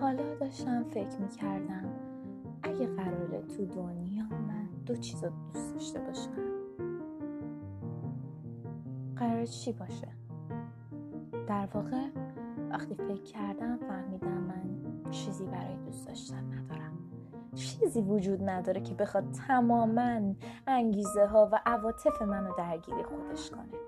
حالا داشتم فکر می‌کردم اگه قراره تو دنیا من دو چیز رو دوست داشته باشم قرار چی باشه؟ در واقع وقتی فکر کردم فهمیدم من چیزی برای دوست داشتن ندارم. چیزی وجود نداره که بخواد تماما انگیزه ها و عواطف منو درگیری خودش کنه.